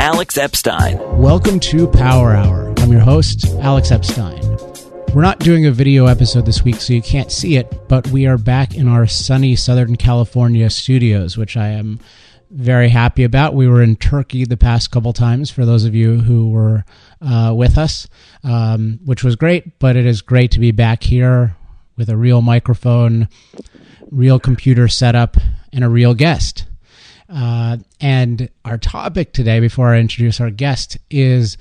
Alex Epstein. Welcome to Power Hour. I'm your host, Alex Epstein. We're not doing a video episode this week, so you can't see it, but we are back in our sunny Southern California studios, which I am very happy about. We were in Turkey the past couple times for those of you who were uh, with us, um, which was great, but it is great to be back here with a real microphone, real computer setup, and a real guest. Uh, and our topic today, before I introduce our guest, is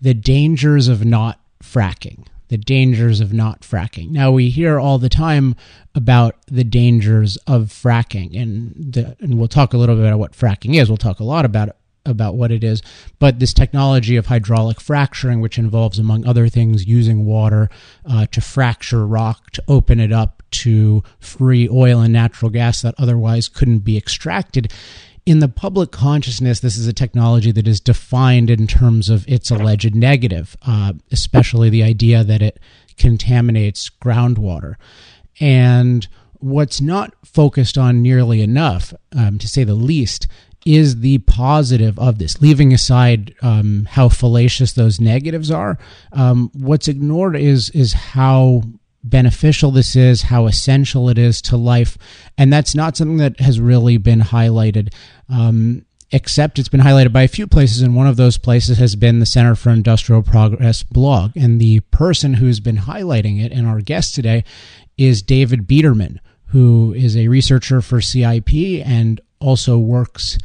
the dangers of not fracking the dangers of not fracking. Now, we hear all the time about the dangers of fracking, and, the, and we'll talk a little bit about what fracking is. We'll talk a lot about it, about what it is. But this technology of hydraulic fracturing, which involves, among other things, using water uh, to fracture rock, to open it up to free oil and natural gas that otherwise couldn't be extracted, in the public consciousness, this is a technology that is defined in terms of its alleged negative, uh, especially the idea that it contaminates groundwater. And what's not focused on nearly enough, um, to say the least, is the positive of this. Leaving aside um, how fallacious those negatives are, um, what's ignored is is how beneficial this is, how essential it is to life. And that's not something that has really been highlighted. Um, except it's been highlighted by a few places, and one of those places has been the Center for Industrial Progress blog. And the person who's been highlighting it, and our guest today, is David Biederman, who is a researcher for CIP and also works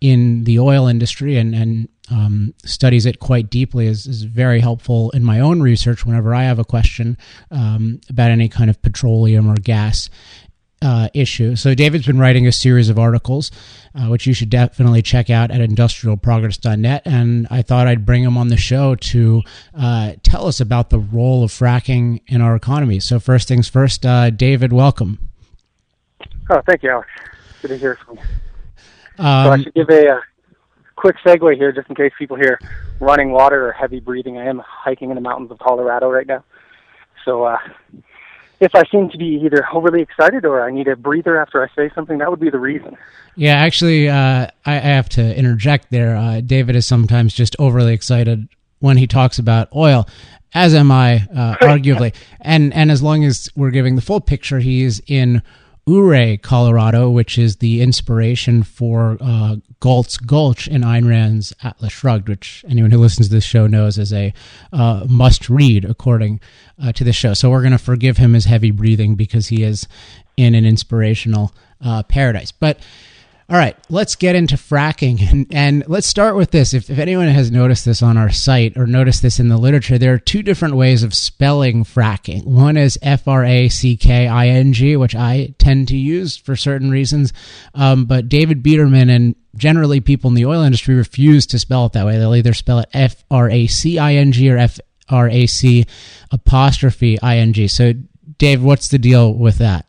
in the oil industry and, and um, studies it quite deeply is, is very helpful in my own research whenever I have a question um, about any kind of petroleum or gas uh, issue. So David's been writing a series of articles, uh, which you should definitely check out at industrialprogress.net. And I thought I'd bring him on the show to uh, tell us about the role of fracking in our economy. So first things first, uh, David, welcome. Oh, thank you, Alex. Good to hear from you. Um, so I should give a, uh, quick segue here, just in case people hear running water or heavy breathing. I am hiking in the mountains of Colorado right now, so uh, if I seem to be either overly excited or I need a breather after I say something, that would be the reason. Yeah, actually, uh, I, I, have to interject there. Uh, David is sometimes just overly excited when he talks about oil, as am I, uh, arguably. and and as long as we're giving the full picture, he's in Ouray, Colorado, which is the inspiration for uh, Galt's Gulch in Ayn Rand's Atlas Shrugged, which anyone who listens to this show knows is a uh, must read according uh, to the show. So we're going to forgive him his heavy breathing because he is in an inspirational uh, paradise. But all right, let's get into fracking. And, and let's start with this. If, if anyone has noticed this on our site or noticed this in the literature, there are two different ways of spelling fracking. One is F R A C K I N G, which I tend to use for certain reasons. Um, but David Biederman and generally people in the oil industry refuse to spell it that way. They'll either spell it F R A C I N G or F R A C apostrophe I N G. So, Dave, what's the deal with that?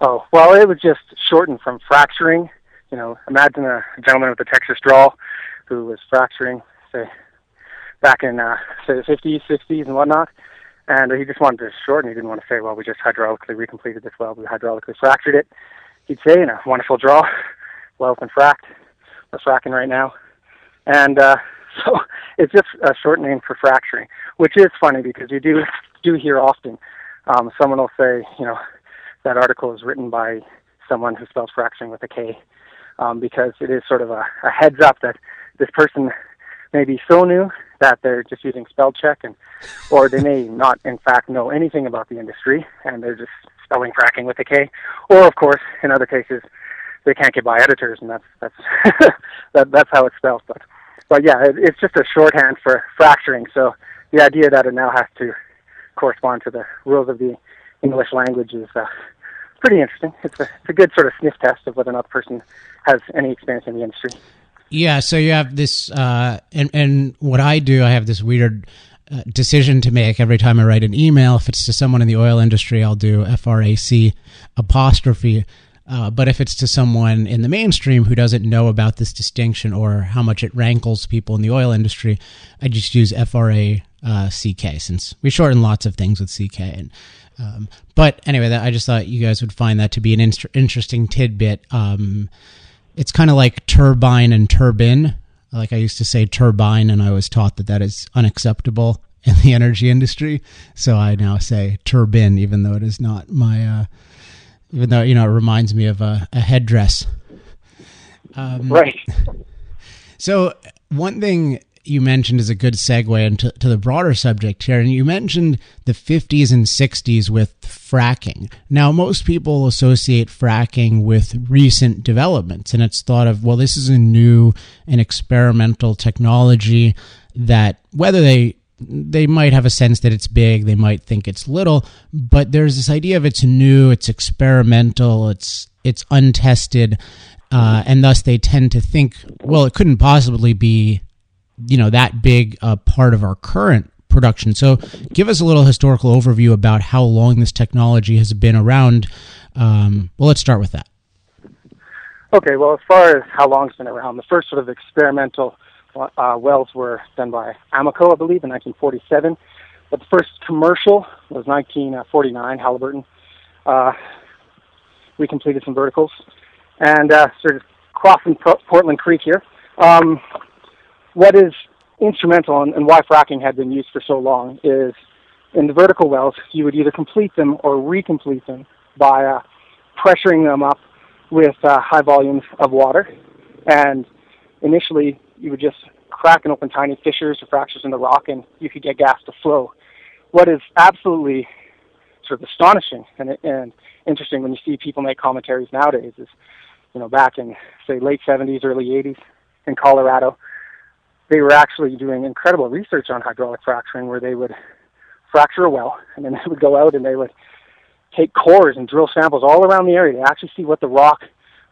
Oh, well, it was just shortened from fracturing. You know, imagine a gentleman with a Texas drawl who was fracturing, say, back in, uh, say, the 50s, 60s, and whatnot. And he just wanted to shorten. He didn't want to say, well, we just hydraulically recompleted this well. We hydraulically fractured it. He'd say, in a wonderful draw, well's been fracked. We're fracking right now. And uh, so it's just a short name for fracturing, which is funny because you do do hear often um, someone will say, you know, that article is written by someone who spells fracturing with a K, um, because it is sort of a, a heads up that this person may be so new that they're just using spell check, and or they may not, in fact, know anything about the industry, and they're just spelling fracking with a K, or of course, in other cases, they can't get by editors, and that's that's that, that's how it's spelled. But but yeah, it, it's just a shorthand for fracturing. So the idea that it now has to correspond to the rules of the English language is uh, pretty interesting. It's a, it's a good sort of sniff test of whether or not the person has any experience in the industry. Yeah, so you have this, uh, and and what I do, I have this weird uh, decision to make every time I write an email. If it's to someone in the oil industry, I'll do FRAC apostrophe. Uh, but if it's to someone in the mainstream who doesn't know about this distinction or how much it rankles people in the oil industry, I just use FRA uh, CK since we shorten lots of things with CK. And um, but anyway, that, I just thought you guys would find that to be an in- interesting tidbit. Um, it's kind of like turbine and turbine. Like I used to say turbine, and I was taught that that is unacceptable in the energy industry. So I now say turbine, even though it is not my. Uh, even though you know it reminds me of a, a headdress. Um, right. So one thing you mentioned is a good segue into to the broader subject here, and you mentioned the 50s and 60s with fracking. Now, most people associate fracking with recent developments, and it's thought of well, this is a new and experimental technology that whether they they might have a sense that it's big, they might think it's little, but there's this idea of it's new, it's experimental, it's it's untested, uh, and thus they tend to think, well, it couldn't possibly be, you know, that big a part of our current production. So, give us a little historical overview about how long this technology has been around. Um, well, let's start with that. Okay. Well, as far as how long it's been around, the first sort of experimental uh, wells were done by Amoco, I believe, in 1947. But the first commercial was 1949, Halliburton. Uh, we completed some verticals and uh, started crossing Portland Creek here. Um, what is instrumental and, and why fracking had been used for so long is in the vertical wells, you would either complete them or recomplete them by uh, pressuring them up with uh, high volumes of water. And initially, you would just crack and open tiny fissures or fractures in the rock, and you could get gas to flow. What is absolutely sort of astonishing and, and interesting when you see people make commentaries nowadays is, you know, back in say late 70s, early 80s in Colorado, they were actually doing incredible research on hydraulic fracturing, where they would fracture a well, and then they would go out and they would take cores and drill samples all around the area to actually see what the rock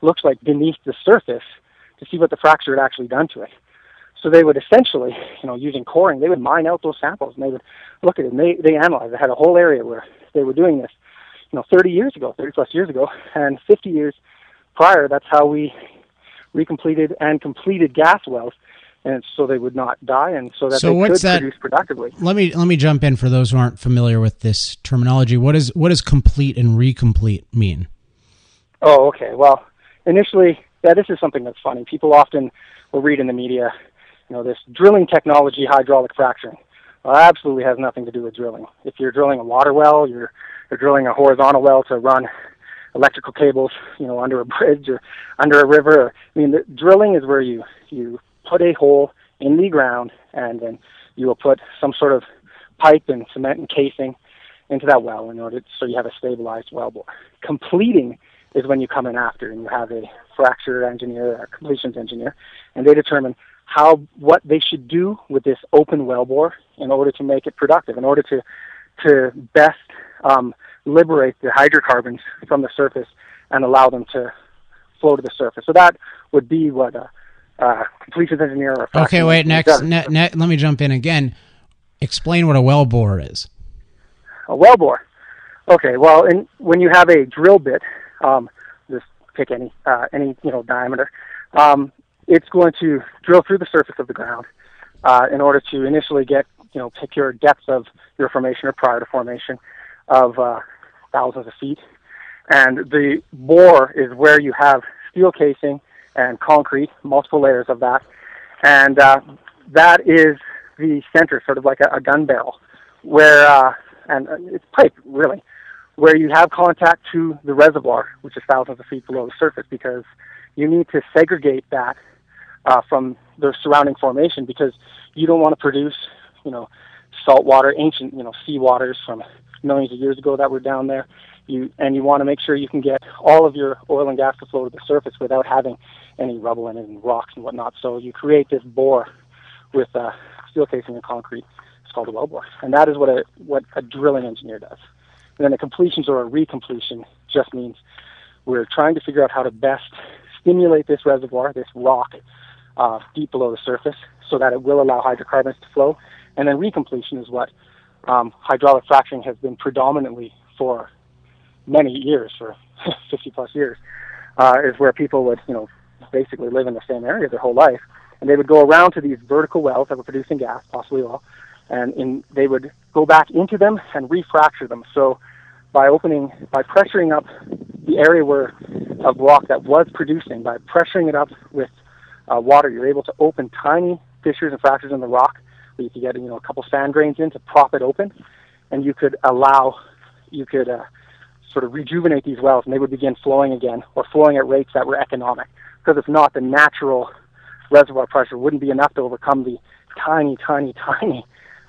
looks like beneath the surface to see what the fracture had actually done to it. So they would essentially, you know, using coring, they would mine out those samples and they would look at it and they, they analyzed. They had a whole area where they were doing this, you know, 30 years ago, 30 plus years ago, and 50 years prior, that's how we recompleted and completed gas wells and so they would not die and so that so they could that? produce productively. Let me let me jump in for those who aren't familiar with this terminology. What is what does complete and recomplete mean? Oh, okay. Well, initially yeah, this is something that's funny. People often will read in the media, you know, this drilling technology, hydraulic fracturing. Well, absolutely has nothing to do with drilling. If you're drilling a water well, you're you're drilling a horizontal well to run electrical cables, you know, under a bridge or under a river. I mean, the drilling is where you you put a hole in the ground and then you will put some sort of pipe and cement and casing into that well in order to, so you have a stabilized well bore. Completing is when you come in after and you have a fracture engineer or completions engineer, and they determine how what they should do with this open well bore in order to make it productive, in order to to best um, liberate the hydrocarbons from the surface and allow them to flow to the surface. So that would be what a, a completions engineer or okay. Wait, next, ne- ne- let me jump in again. Explain what a well bore is. A well bore. Okay, well, in, when you have a drill bit um, pick any uh, any you know diameter. Um, it's going to drill through the surface of the ground uh, in order to initially get you know pick your depth of your formation or prior to formation of uh, thousands of feet, and the bore is where you have steel casing and concrete, multiple layers of that, and uh, that is the center, sort of like a, a gun barrel, where uh, and it's pipe really where you have contact to the reservoir, which is thousands of feet below the surface, because you need to segregate that uh, from the surrounding formation because you don't want to produce, you know, salt water, ancient, you know, sea waters from millions of years ago that were down there. You and you want to make sure you can get all of your oil and gas to flow to the surface without having any rubble in it and rocks and whatnot. So you create this bore with uh, steel casing and concrete. It's called a well bore, and that is what a what a drilling engineer does. And then a completions or a recompletion just means we're trying to figure out how to best stimulate this reservoir, this rock, uh, deep below the surface so that it will allow hydrocarbons to flow. And then recompletion is what um, hydraulic fracturing has been predominantly for many years, for 50 plus years, uh, is where people would, you know, basically live in the same area their whole life. And they would go around to these vertical wells that were producing gas, possibly oil, and in, they would go back into them and refracture them. So by opening, by pressuring up the area where of rock that was producing, by pressuring it up with uh, water, you're able to open tiny fissures and fractures in the rock where you could get you know a couple sand grains in to prop it open, and you could allow, you could uh, sort of rejuvenate these wells, and they would begin flowing again or flowing at rates that were economic. Because if not, the natural reservoir pressure wouldn't be enough to overcome the tiny, tiny, tiny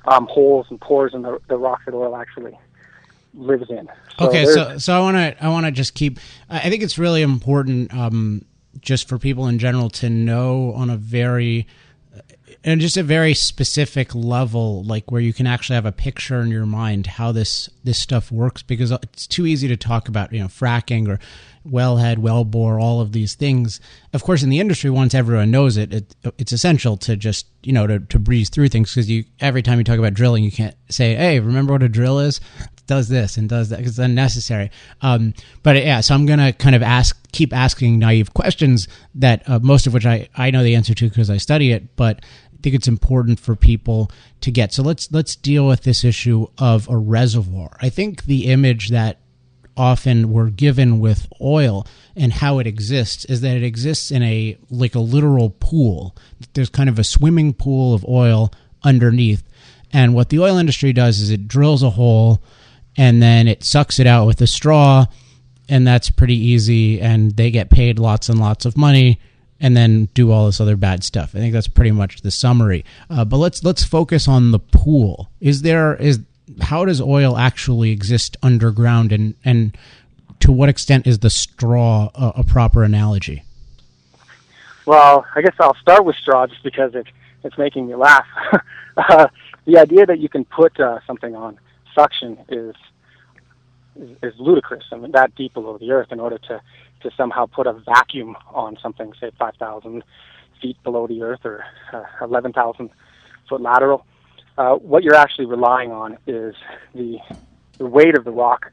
um, holes and pores in the, the rock that oil actually lives in. So okay, so so I want to I want to just keep. I think it's really important, um, just for people in general, to know on a very and just a very specific level like where you can actually have a picture in your mind how this this stuff works because it's too easy to talk about you know fracking or wellhead wellbore all of these things of course in the industry once everyone knows it, it it's essential to just you know to, to breeze through things because you every time you talk about drilling you can't say hey remember what a drill is does this and does that because it's unnecessary. Um, but yeah, so I'm gonna kind of ask, keep asking naive questions that uh, most of which I I know the answer to because I study it, but think it's important for people to get. So let's let's deal with this issue of a reservoir. I think the image that often we're given with oil and how it exists is that it exists in a like a literal pool. There's kind of a swimming pool of oil underneath. And what the oil industry does is it drills a hole and then it sucks it out with a straw and that's pretty easy and they get paid lots and lots of money and then do all this other bad stuff. I think that's pretty much the summary. Uh, but let's let's focus on the pool. Is there is how does oil actually exist underground and and to what extent is the straw a, a proper analogy? Well, I guess I'll start with straw just because it it's making me laugh. uh, the idea that you can put uh, something on suction is, is is ludicrous. I mean, that deep below the earth, in order to to somehow put a vacuum on something, say 5,000 feet below the earth or uh, 11,000 foot lateral, uh, what you're actually relying on is the the weight of the rock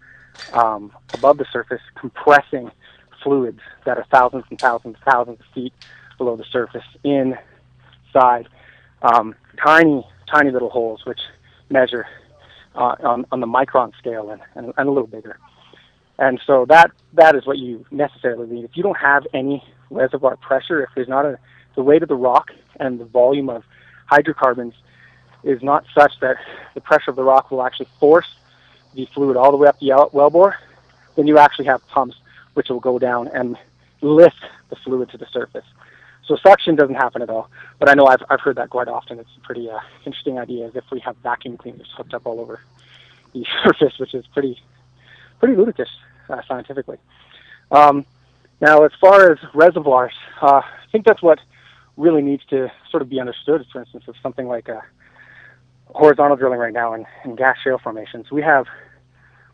um, above the surface compressing fluids that are thousands and thousands and thousands of feet below the surface inside um, tiny, tiny little holes which measure uh, on, on the micron scale and, and, and a little bigger. And so that that is what you necessarily need. If you don't have any reservoir pressure, if there's not a the weight of the rock and the volume of hydrocarbons is not such that the pressure of the rock will actually force the fluid all the way up the wellbore, then you actually have pumps which will go down and lift the fluid to the surface. So suction doesn't happen at all. But I know I've, I've heard that quite often. It's a pretty uh, interesting idea as if we have vacuum cleaners hooked up all over the surface, which is pretty pretty ludicrous uh, scientifically. Um, now, as far as reservoirs, uh, I think that's what really needs to sort of be understood. For instance, of something like a uh, horizontal drilling right now in, in gas shale formations, we have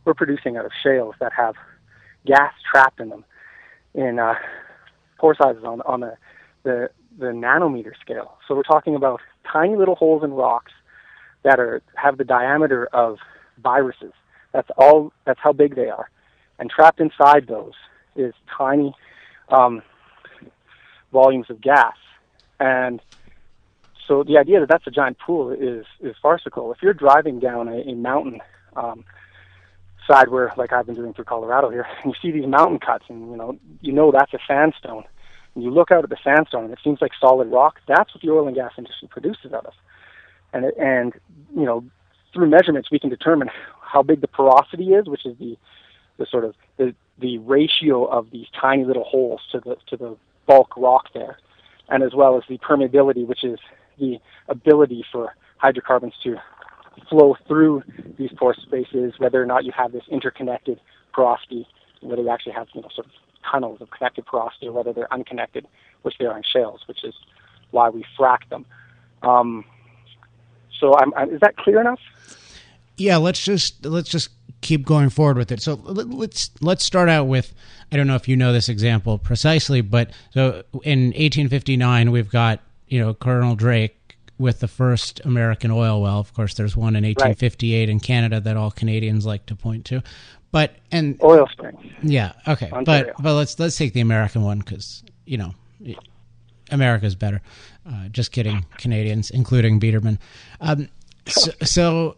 we're producing out of shales that have gas trapped in them in uh, pore sizes on on the the the nanometer scale. So we're talking about tiny little holes in rocks that are have the diameter of viruses. That's all. That's how big they are, and trapped inside those is tiny um, volumes of gas. And so the idea that that's a giant pool is is farcical. If you're driving down a, a mountain um, side where, like I've been doing through Colorado here, and you see these mountain cuts, and you know you know that's a sandstone and you look out at the sandstone and it seems like solid rock, that's what the oil and gas industry produces out of. And it, and you know, through measurements we can determine how big the porosity is, which is the the sort of the the ratio of these tiny little holes to the to the bulk rock there, and as well as the permeability, which is the ability for hydrocarbons to flow through these pore spaces, whether or not you have this interconnected porosity, whether you actually have you know sort of tunnels of connected porosity or whether they're unconnected, which they are in shales, which is why we frack them. Um, so I'm, I'm, is that clear enough? Yeah, let's just let's just keep going forward with it. So let's let's start out with I don't know if you know this example precisely, but so in 1859 we've got you know Colonel Drake with the first American oil well. Of course, there's one in 1858 right. in Canada that all Canadians like to point to. But and oil springs. Yeah. Okay. Ontario. But but let's let's take the American one because you know America's better. Uh, just kidding, Canadians, including Biederman. Um, so, so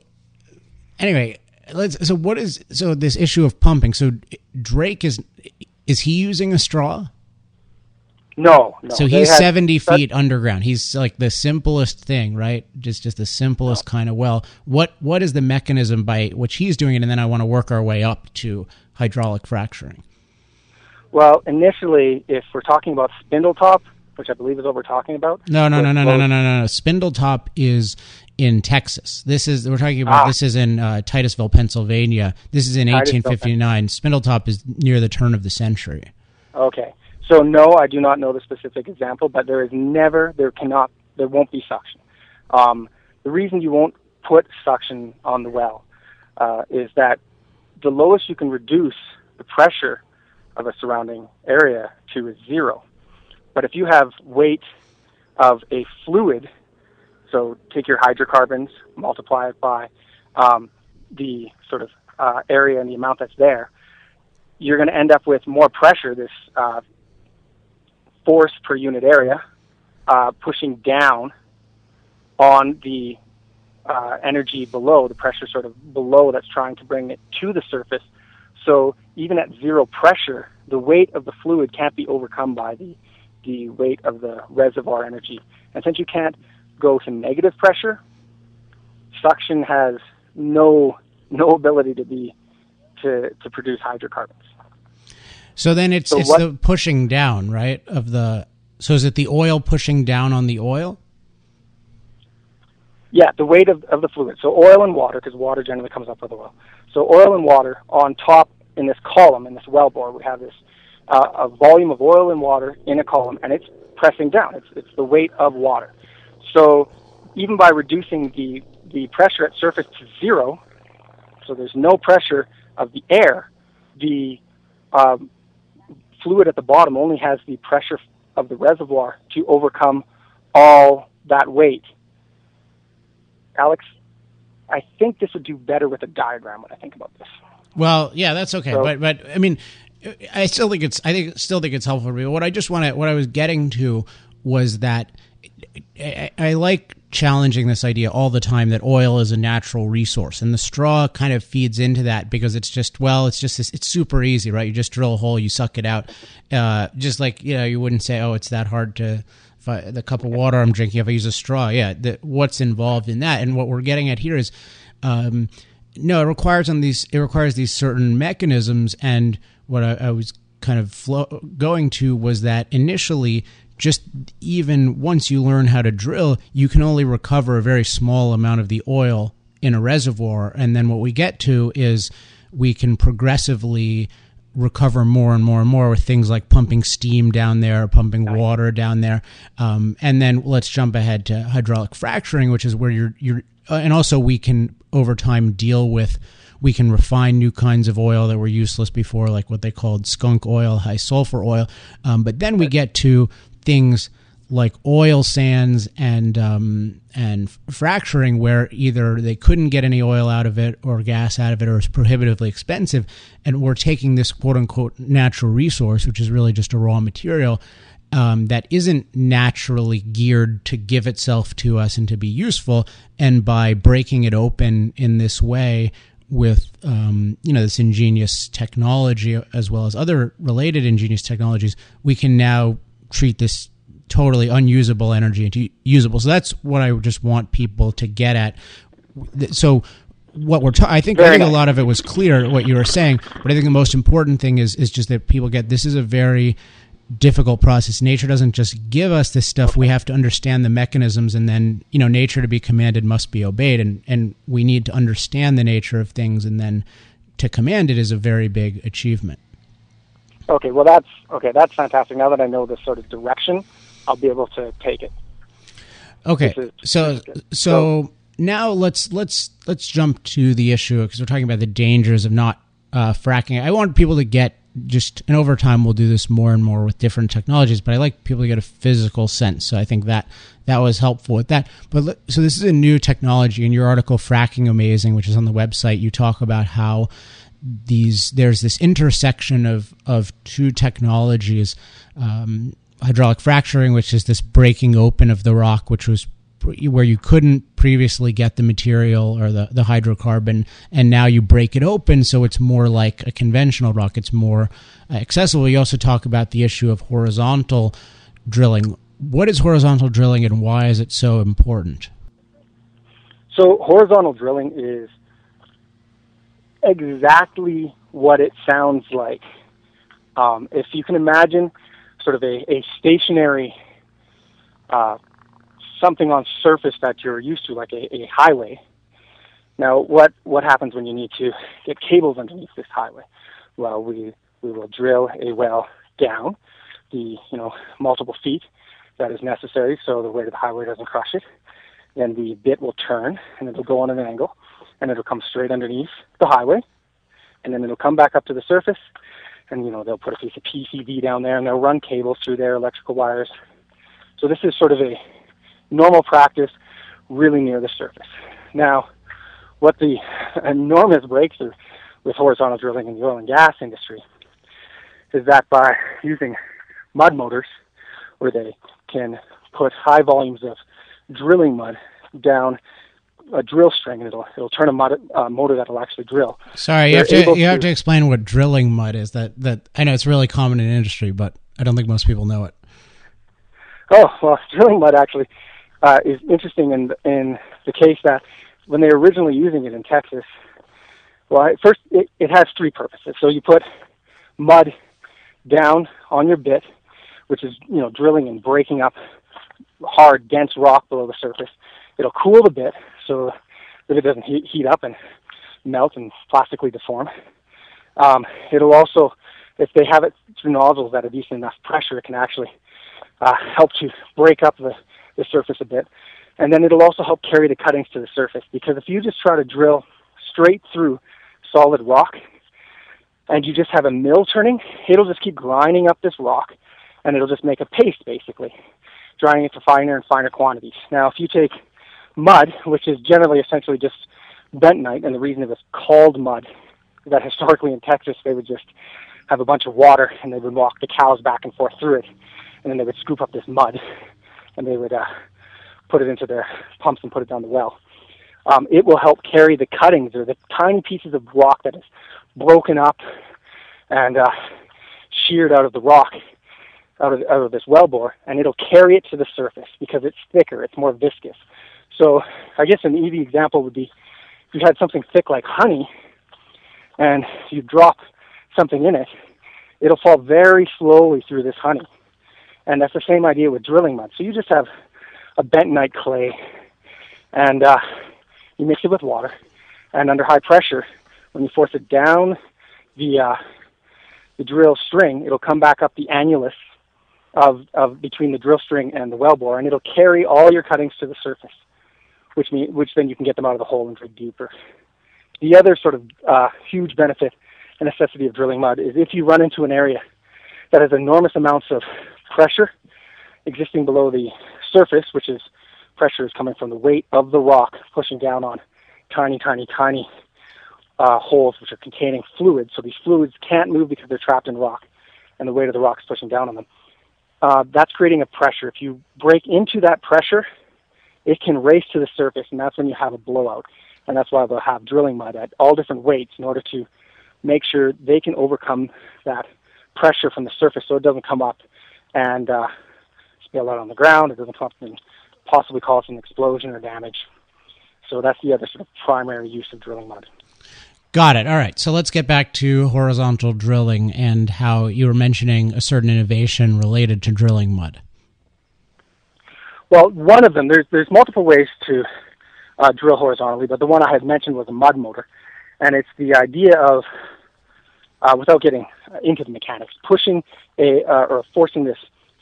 anyway, let's. So what is so this issue of pumping? So Drake is is he using a straw? No, no. So he's seventy feet underground. He's like the simplest thing, right? Just just the simplest no. kind of well. What what is the mechanism by which he's doing it? And then I want to work our way up to hydraulic fracturing. Well, initially, if we're talking about Spindletop, which I believe is what we're talking about. No, no, no, no, no, no, no, no, no. Spindletop is in Texas. This is we're talking about. Ah. This is in uh, Titusville, Pennsylvania. This is in 1859. Spindletop is near the turn of the century. Okay. So no, I do not know the specific example, but there is never, there cannot, there won't be suction. Um, the reason you won't put suction on the well uh, is that the lowest you can reduce the pressure of a surrounding area to is zero. But if you have weight of a fluid, so take your hydrocarbons, multiply it by um, the sort of uh, area and the amount that's there, you're going to end up with more pressure, this uh, force per unit area uh, pushing down on the uh, energy below, the pressure sort of below that's trying to bring it to the surface. So even at zero pressure, the weight of the fluid can't be overcome by the, the weight of the reservoir energy. And since you can't go to negative pressure, suction has no no ability to be to, to produce hydrocarbons. So then it's so it's what, the pushing down, right? Of the so is it the oil pushing down on the oil? Yeah, the weight of, of the fluid. So oil and water, because water generally comes up with oil. So oil and water on top in this column in this well bore, we have this uh, a volume of oil and water in a column, and it's pressing down. It's it's the weight of water. So even by reducing the the pressure at surface to zero, so there's no pressure of the air, the um, fluid at the bottom only has the pressure of the reservoir to overcome all that weight. Alex, I think this would do better with a diagram when I think about this. Well, yeah, that's okay. So, but but I mean, I still think it's I think still think it's helpful. What I just want to what I was getting to was that I, I like challenging this idea all the time that oil is a natural resource and the straw kind of feeds into that because it's just well it's just it's super easy right? You just drill a hole you suck it out. Uh, just like you know you wouldn't say oh it's that hard to I, the cup of water i'm drinking if i use a straw. Yeah the, what's involved in that? And what we're getting at here is um, no it requires on these it requires these certain mechanisms and what i, I was kind of flow, going to was that initially just even once you learn how to drill, you can only recover a very small amount of the oil in a reservoir. And then what we get to is we can progressively recover more and more and more with things like pumping steam down there, pumping water down there. Um, and then let's jump ahead to hydraulic fracturing, which is where you're, you're, uh, and also we can over time deal with we can refine new kinds of oil that were useless before, like what they called skunk oil, high sulfur oil. Um, but then we get to things like oil sands and um, and fracturing, where either they couldn't get any oil out of it or gas out of it, or it's prohibitively expensive, and we're taking this quote unquote natural resource, which is really just a raw material um, that isn't naturally geared to give itself to us and to be useful, and by breaking it open in this way with um, you know this ingenious technology as well as other related ingenious technologies, we can now treat this totally unusable energy into usable. So that's what I just want people to get at. So what we're ta- I think I think a lot of it was clear what you were saying, but I think the most important thing is is just that people get this is a very difficult process. Nature doesn't just give us this stuff. We have to understand the mechanisms and then, you know, nature to be commanded must be obeyed and and we need to understand the nature of things and then to command it is a very big achievement. Okay, well that's okay. That's fantastic. Now that I know this sort of direction, I'll be able to take it. Okay, is, so, so so now let's let's let's jump to the issue because we're talking about the dangers of not uh, fracking. I want people to get just and over time we'll do this more and more with different technologies. But I like people to get a physical sense. So I think that that was helpful with that. But so this is a new technology. In your article, "Fracking Amazing," which is on the website, you talk about how these there's this intersection of of two technologies. Um, hydraulic fracturing, which is this breaking open of the rock, which was where you couldn't previously get the material or the, the hydrocarbon, and now you break it open, so it's more like a conventional rock. It's more uh, accessible. You also talk about the issue of horizontal drilling. What is horizontal drilling, and why is it so important? So, horizontal drilling is exactly what it sounds like. Um, if you can imagine sort of a, a stationary uh, something on surface that you're used to, like a, a highway. Now, what what happens when you need to get cables underneath this highway? Well, we we will drill a well down the you know multiple feet that is necessary so the weight of the highway doesn't crush it. Then the bit will turn and it'll go on an angle and it'll come straight underneath the highway and then it'll come back up to the surface and you know they'll put a piece of PCV down there and they'll run cables through their electrical wires. So this is sort of a normal practice, really near the surface. Now, what the enormous breakthrough with horizontal drilling in the oil and gas industry is that by using mud motors, where they can put high volumes of drilling mud down a drill string and it'll it'll turn a mud, uh, motor that'll actually drill. Sorry, you have to you to, have to explain what drilling mud is. That that I know it's really common in industry, but I don't think most people know it. Oh well, drilling mud actually uh, is interesting in in the case that when they were originally using it in Texas, well, first it, it has three purposes. So you put mud down on your bit, which is you know drilling and breaking up hard, dense rock below the surface. It'll cool the bit, so that it doesn't heat, heat up and melt and plastically deform. Um, it'll also, if they have it through nozzles at a decent enough pressure, it can actually uh, help to break up the, the surface a bit. And then it'll also help carry the cuttings to the surface because if you just try to drill straight through solid rock and you just have a mill turning, it'll just keep grinding up this rock and it'll just make a paste basically, drying it to finer and finer quantities. Now, if you take mud, which is generally essentially just bentonite, and the reason it was called mud is that historically in Texas they would just have a bunch of water and they would walk the cows back and forth through it, and then they would scoop up this mud and they would uh, put it into their pumps and put it down the well. Um, it will help carry the cuttings or the tiny pieces of rock that is broken up and uh, sheared out of the rock out of, out of this well bore, and it'll carry it to the surface because it's thicker, it's more viscous. So I guess an easy example would be if you had something thick like honey and you drop something in it, it'll fall very slowly through this honey. And that's the same idea with drilling mud. So you just have a bentonite clay and uh, you mix it with water and under high pressure, when you force it down the uh, the drill string, it'll come back up the annulus of, of between the drill string and the well bore, and it'll carry all your cuttings to the surface which mean which then you can get them out of the hole and dig deeper. The other sort of uh, huge benefit and necessity of drilling mud is if you run into an area that has enormous amounts of pressure existing below the surface, which is pressure is coming from the weight of the rock pushing down on tiny, tiny, tiny uh, holes which are containing fluids. So these fluids can't move because they're trapped in rock, and the weight of the rock is pushing down on them. Uh, that's creating a pressure. If you break into that pressure, it can race to the surface, and that's when you have a blowout. And that's why they'll have drilling mud at all different weights in order to make sure they can overcome that pressure from the surface so it doesn't come up and uh, spill out on the ground. It doesn't come up and possibly cause an explosion or damage. So that's the other sort of primary use of drilling mud. Got it. All right. So let's get back to horizontal drilling and how you were mentioning a certain innovation related to drilling mud. Well, one of them, there's, there's multiple ways to uh, drill horizontally, but the one I had mentioned was a mud motor. And it's the idea of, uh, without getting into the mechanics, pushing a, uh, or forcing this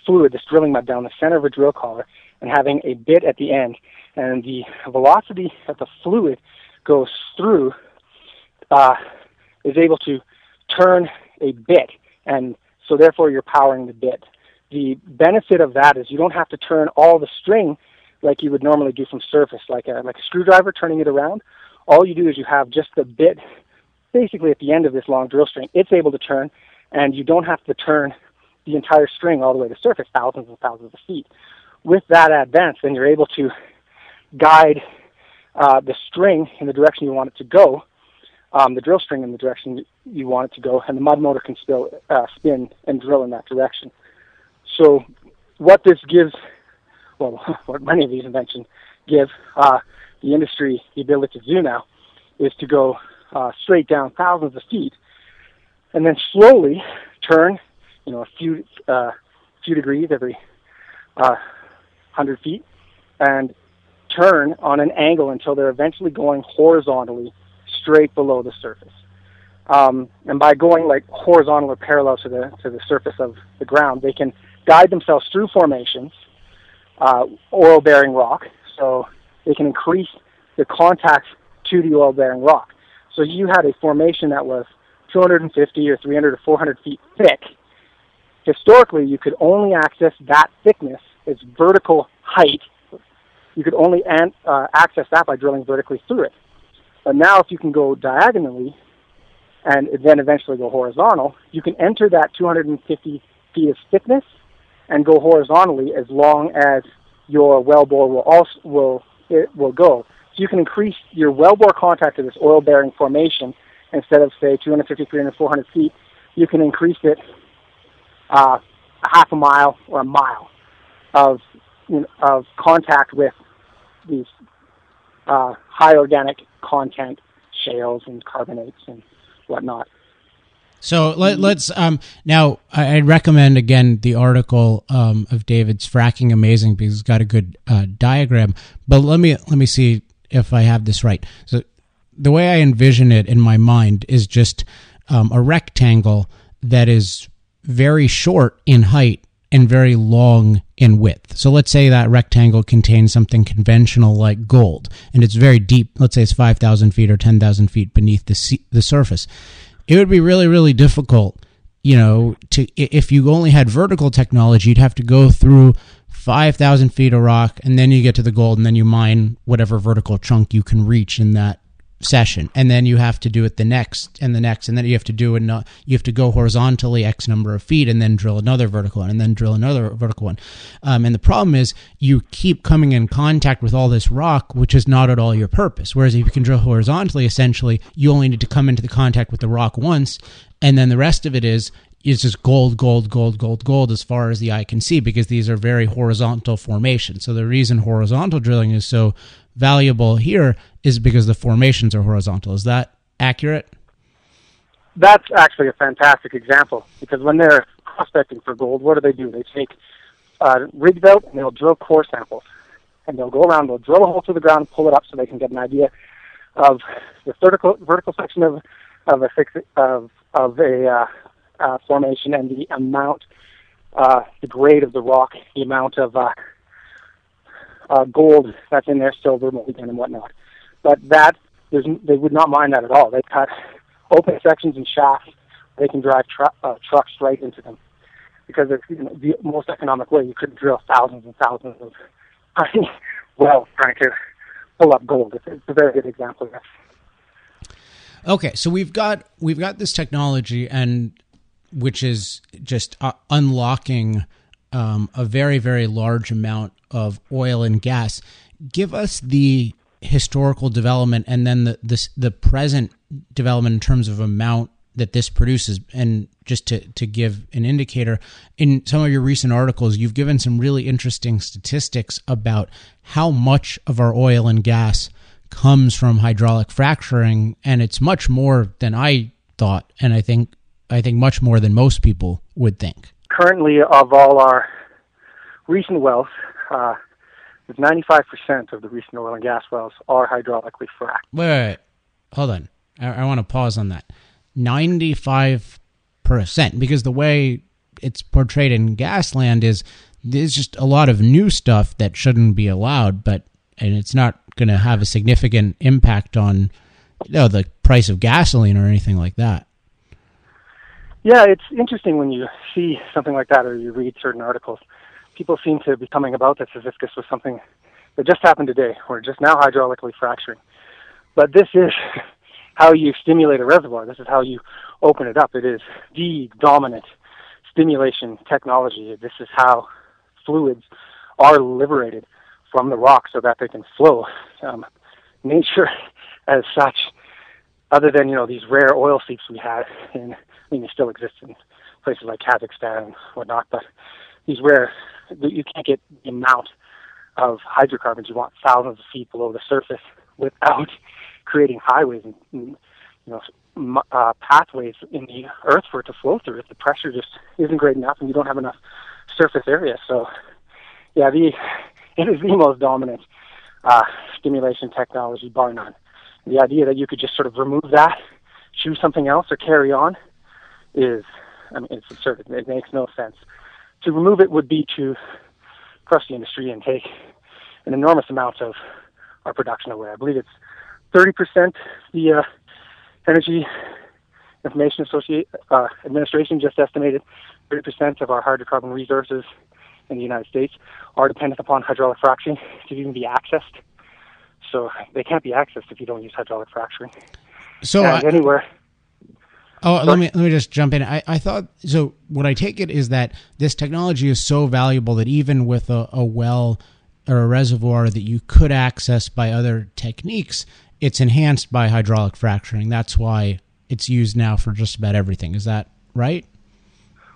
fluid, this drilling mud down the center of a drill collar and having a bit at the end. And the velocity that the fluid goes through uh, is able to turn a bit and so therefore you're powering the bit. The benefit of that is you don't have to turn all the string like you would normally do from surface, like a like a screwdriver turning it around. All you do is you have just the bit basically at the end of this long drill string. It's able to turn, and you don't have to turn the entire string all the way to surface, thousands and thousands of feet. With that advance, then you're able to guide uh, the string in the direction you want it to go, um, the drill string in the direction you want it to go, and the mud motor can still uh, spin and drill in that direction. So, what this gives, well, what many of these inventions give uh, the industry the ability to do now, is to go uh, straight down thousands of feet, and then slowly turn, you know, a few uh, few degrees every uh, hundred feet, and turn on an angle until they're eventually going horizontally straight below the surface. Um, and by going like horizontal or parallel to the to the surface of the ground, they can guide themselves through formations, uh, oil-bearing rock, so they can increase the contact to the oil-bearing rock. So you had a formation that was 250 or 300 or 400 feet thick. Historically, you could only access that thickness, its vertical height. You could only an, uh, access that by drilling vertically through it. But now, if you can go diagonally and then eventually go horizontal, you can enter that 250 feet of thickness and go horizontally as long as your wellbore will also will it will go. So you can increase your wellbore contact to this oil-bearing formation instead of say 250, 300, 400 feet. You can increase it uh, a half a mile or a mile of you know, of contact with these uh, high organic content shales and carbonates and whatnot. So let, us um, now. I recommend again the article um, of David's fracking amazing because it's got a good uh, diagram. But let me let me see if I have this right. So the way I envision it in my mind is just um, a rectangle that is very short in height and very long in width. So let's say that rectangle contains something conventional like gold, and it's very deep. Let's say it's 5,000 feet or 10,000 feet beneath the, sea, the surface. It would be really, really difficult, you know, to if you only had vertical technology, you'd have to go through 5,000 feet of rock, and then you get to the gold, and then you mine whatever vertical chunk you can reach in that session. And then you have to do it the next and the next and then you have to do it you have to go horizontally x number of feet and then drill another vertical one and then drill another vertical one. Um, and the problem is you keep coming in contact with all this rock which is not at all your purpose. Whereas if you can drill horizontally essentially you only need to come into the contact with the rock once and then the rest of it is is just gold, gold, gold, gold, gold as far as the eye can see because these are very horizontal formations. So the reason horizontal drilling is so valuable here is because the formations are horizontal. Is that accurate? That's actually a fantastic example because when they're prospecting for gold, what do they do? They take uh, rigs out and they'll drill core samples, and they'll go around, they'll drill a hole through the ground, pull it up so they can get an idea of the vertical vertical section of of a fix, of of a uh, uh, formation and the amount, uh, the grade of the rock, the amount of uh, uh, gold that's in there, silver, molybdenum, and whatnot. But that there's, they would not mind that at all. They cut open sections and shafts. They can drive tr- uh, trucks right into them because it's you know, the most economic way. You could drill thousands and thousands of wells trying to pull up gold. It's, it's a very good example of. Okay, so we've got we've got this technology, and which is just uh, unlocking um, a very very large amount of oil and gas. Give us the historical development and then the this, the present development in terms of amount that this produces. And just to, to give an indicator in some of your recent articles you've given some really interesting statistics about how much of our oil and gas comes from hydraulic fracturing. And it's much more than i thought. And i think i think much more than most people would think currently of all our recent wells uh, 95% of the recent oil and gas wells are hydraulically fracked. Wait, wait, wait. hold on. I, I want to pause on that. 95%, because the way it's portrayed in Gasland is there's just a lot of new stuff that shouldn't be allowed, but and it's not going to have a significant impact on you know, the price of gasoline or anything like that. Yeah, it's interesting when you see something like that or you read certain articles. People seem to be coming about this as if this was something that just happened today. We're just now hydraulically fracturing. But this is how you stimulate a reservoir. This is how you open it up. It is the dominant stimulation technology. This is how fluids are liberated from the rock so that they can flow. Um, nature, as such, other than you know these rare oil seeps we had in I mean, they still exist in places like Kazakhstan and whatnot, but these rare, you can't get the amount of hydrocarbons you want thousands of feet below the surface without creating highways and, you know, uh, pathways in the earth for it to flow through. If the pressure just isn't great enough and you don't have enough surface area, so yeah, the it is the most dominant uh, stimulation technology, bar none. The idea that you could just sort of remove that, choose something else, or carry on is, I mean, it's absurd. It makes no sense. To remove it would be to crush the industry and take an enormous amount of our production away. I believe it's 30% the uh, Energy Information Associate, uh, Administration just estimated 30% of our hydrocarbon resources in the United States are dependent upon hydraulic fracturing to even be accessed. So they can't be accessed if you don't use hydraulic fracturing. So and anywhere Oh, let me let me just jump in. I, I thought so. What I take it is that this technology is so valuable that even with a, a well or a reservoir that you could access by other techniques, it's enhanced by hydraulic fracturing. That's why it's used now for just about everything. Is that right?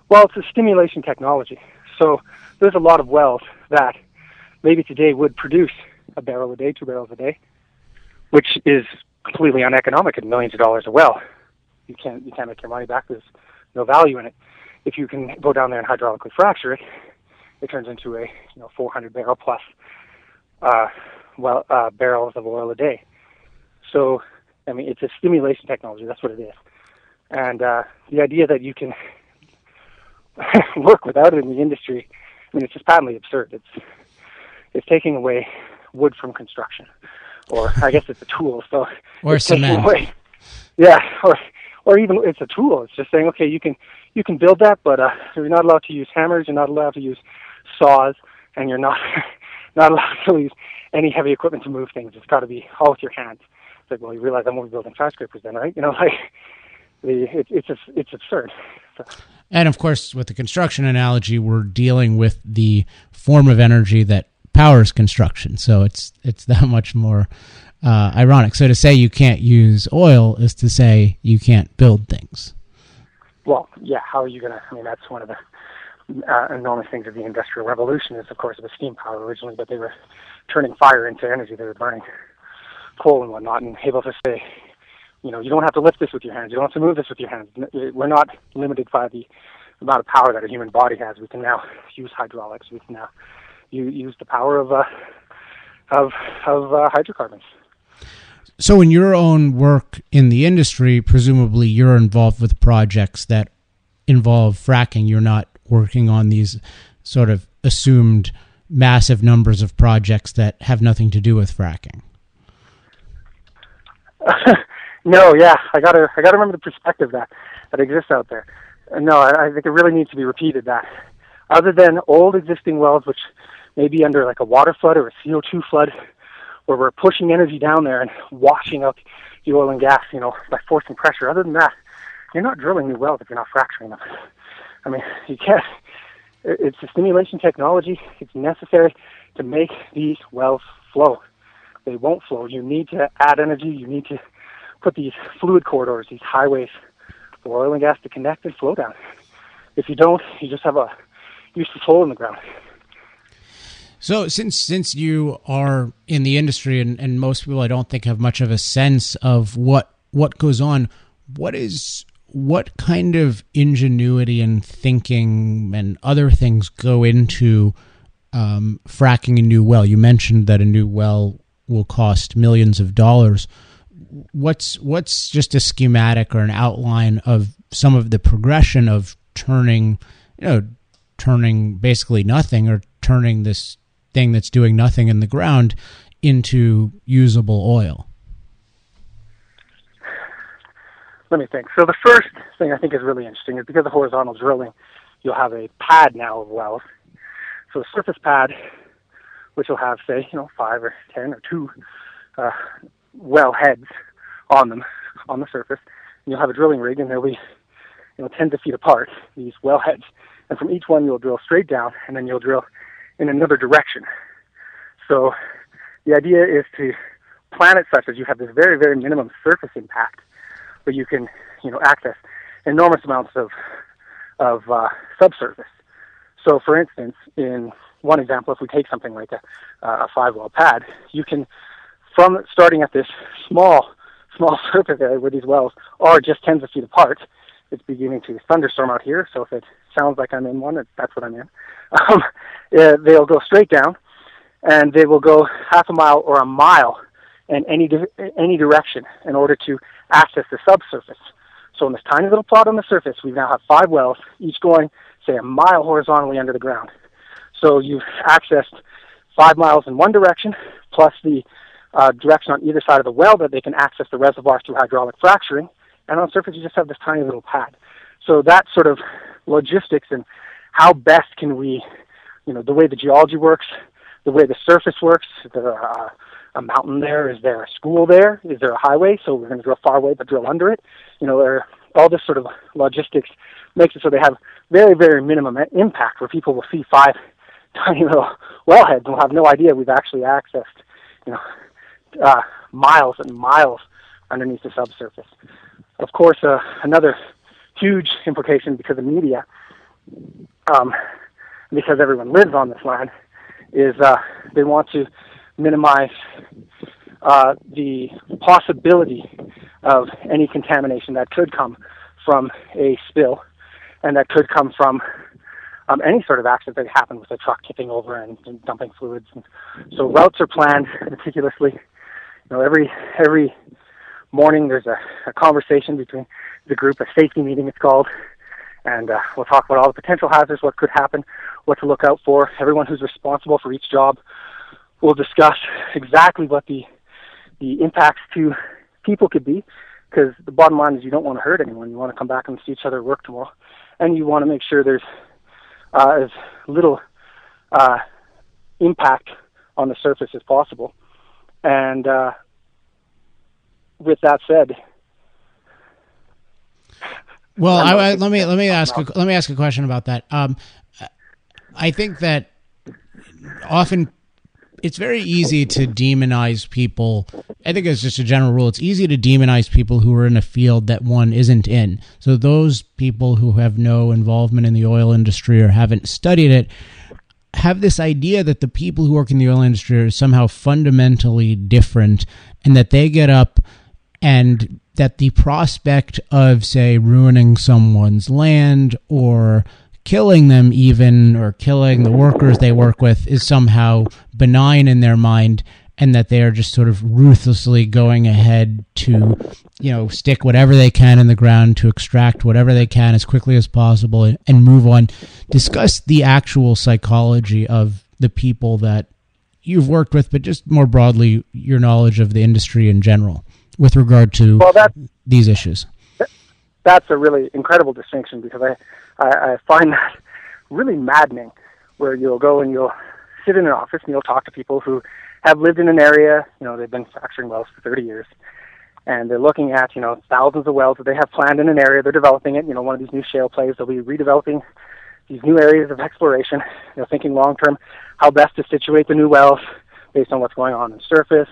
Well, it's a stimulation technology. So there's a lot of wells that maybe today would produce a barrel a day, two barrels a day, which is completely uneconomic at millions of dollars a well you can't you can't make your money back. There's no value in it. If you can go down there and hydraulically fracture it, it turns into a you know 400 barrel plus uh, well uh, barrels of oil a day. So I mean, it's a stimulation technology. That's what it is. And uh, the idea that you can work without it in the industry, I mean, it's just patently absurd. It's it's taking away wood from construction, or I guess it's a tool. So or cement. Away, yeah, or or even it's a tool. It's just saying, okay, you can you can build that, but uh, you're not allowed to use hammers. You're not allowed to use saws, and you're not not allowed to use any heavy equipment to move things. It's got to be all with your hands. It's like, well, you realize I'm only building skyscrapers then, right? You know, like the it, it's it's absurd. So. And of course, with the construction analogy, we're dealing with the form of energy that powers construction. So it's it's that much more uh, ironic. So to say you can't use oil is to say you can't build things. Well, yeah. How are you going to? I mean, that's one of the uh, enormous things of the Industrial Revolution. Is of course was steam power originally, but they were turning fire into energy. They were burning coal and whatnot, and able to say, you know, you don't have to lift this with your hands. You don't have to move this with your hands. We're not limited by the amount of power that a human body has. We can now use hydraulics. We can now use the power of uh, of of uh, hydrocarbons. So, in your own work in the industry, presumably you're involved with projects that involve fracking. You're not working on these sort of assumed massive numbers of projects that have nothing to do with fracking. no, yeah, I gotta, I gotta remember the perspective that that exists out there. No, I, I think it really needs to be repeated that other than old existing wells, which may be under like a water flood or a CO2 flood, where we're pushing energy down there and washing out the oil and gas, you know, by forcing pressure. Other than that, you're not drilling new wells if you're not fracturing them. I mean, you can't. It's a stimulation technology. It's necessary to make these wells flow. They won't flow. You need to add energy. You need to put these fluid corridors, these highways for oil and gas to connect and flow down. If you don't, you just have a useless hole in the ground. So since since you are in the industry and, and most people I don't think have much of a sense of what what goes on, what is what kind of ingenuity and thinking and other things go into um, fracking a new well? You mentioned that a new well will cost millions of dollars. What's what's just a schematic or an outline of some of the progression of turning, you know, turning basically nothing or turning this thing that's doing nothing in the ground into usable oil? let me think. So the first thing I think is really interesting is because of horizontal drilling, you'll have a pad now of wells. So a surface pad, which will have say you know five or ten or two uh, well heads on them on the surface. And you'll have a drilling rig, and there'll be you know tens of feet apart these well heads, and from each one you'll drill straight down, and then you'll drill in another direction. So the idea is to plan it such that you have this very very minimum surface impact where you can, you know, access enormous amounts of of uh, subsurface. So, for instance, in one example, if we take something like a, a five well pad, you can, from starting at this small small surface area where these wells are just tens of feet apart, it's beginning to thunderstorm out here. So if it sounds like I'm in one, that's what I'm in. Um, they'll go straight down, and they will go half a mile or a mile in any any direction in order to access the subsurface. So in this tiny little plot on the surface, we now have five wells, each going, say, a mile horizontally under the ground. So you've accessed five miles in one direction, plus the uh, direction on either side of the well that they can access the reservoir through hydraulic fracturing. And on surface, you just have this tiny little pad. So that sort of logistics and how best can we, you know, the way the geology works, the way the surface works, the uh, a mountain there? Is there a school there? Is there a highway? So we're going to drill far away but drill under it. You know, there all this sort of logistics makes it so they have very, very minimum impact where people will see five tiny little wellheads and will have no idea we've actually accessed, you know, uh, miles and miles underneath the subsurface. Of course, uh, another huge implication because of media, um, because everyone lives on this land, is uh, they want to minimize uh, the possibility of any contamination that could come from a spill and that could come from um, any sort of accident that happened with a truck tipping over and, and dumping fluids. And so routes are planned meticulously. You know, every every morning there's a, a conversation between the group, a safety meeting it's called, and uh, we'll talk about all the potential hazards, what could happen, what to look out for. Everyone who's responsible for each job we'll discuss exactly what the the impacts to people could be, because the bottom line is you don't want to hurt anyone. You want to come back and see each other work tomorrow, and you want to make sure there's uh, as little uh, impact on the surface as possible. And uh, with that said, well, I, I, let me let me ask a, let me ask a question about that. Um, I think that often it's very easy to demonize people. I think it's just a general rule. It's easy to demonize people who are in a field that one isn't in. So those people who have no involvement in the oil industry or haven't studied it have this idea that the people who work in the oil industry are somehow fundamentally different and that they get up and that the prospect of say ruining someone's land or killing them even or killing the workers they work with is somehow benign in their mind and that they are just sort of ruthlessly going ahead to you know stick whatever they can in the ground to extract whatever they can as quickly as possible and move on. Discuss the actual psychology of the people that you've worked with but just more broadly your knowledge of the industry in general with regard to well, these issues that's a really incredible distinction because I I, I find that really maddening, where you'll go and you'll sit in an office and you'll talk to people who have lived in an area, you know, they've been fracturing wells for 30 years, and they're looking at, you know, thousands of wells that they have planned in an area. They're developing it, you know, one of these new shale plays. They'll be redeveloping these new areas of exploration. You know, thinking long term, how best to situate the new wells based on what's going on in the surface,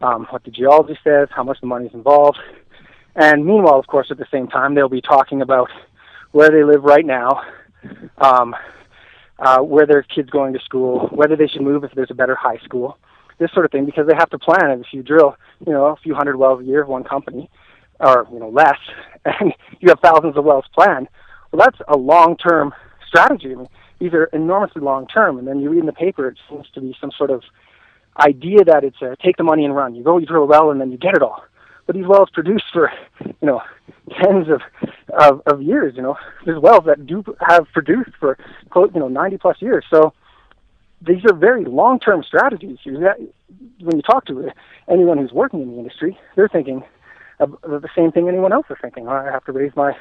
um, what the geology says, how much the money's involved. And meanwhile, of course, at the same time, they'll be talking about where they live right now, um, uh, where their kids going to school, whether they should move if there's a better high school, this sort of thing, because they have to plan it. If you drill, you know, a few hundred wells a year one company, or you know less, and you have thousands of wells planned, well, that's a long-term strategy. I mean, these are enormously long-term, and then you read in the paper, it seems to be some sort of idea that it's a take the money and run. You go, you drill a well, and then you get it all but these wells produce for you know tens of of, of years. You know, there's wells that do have produced for you know 90 plus years. So these are very long-term strategies. When you talk to anyone who's working in the industry, they're thinking the same thing anyone else is thinking. I have to raise my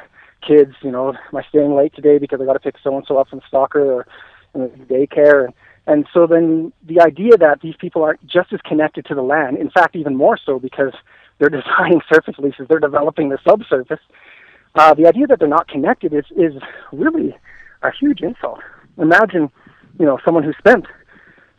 kids. You know, am I staying late today because I got to pick so and so up from soccer or daycare? And, and so then the idea that these people aren't just as connected to the land, in fact, even more so because they're designing surface leases, they're developing the subsurface. Uh, the idea that they're not connected is is really a huge insult. Imagine, you know, someone who spent,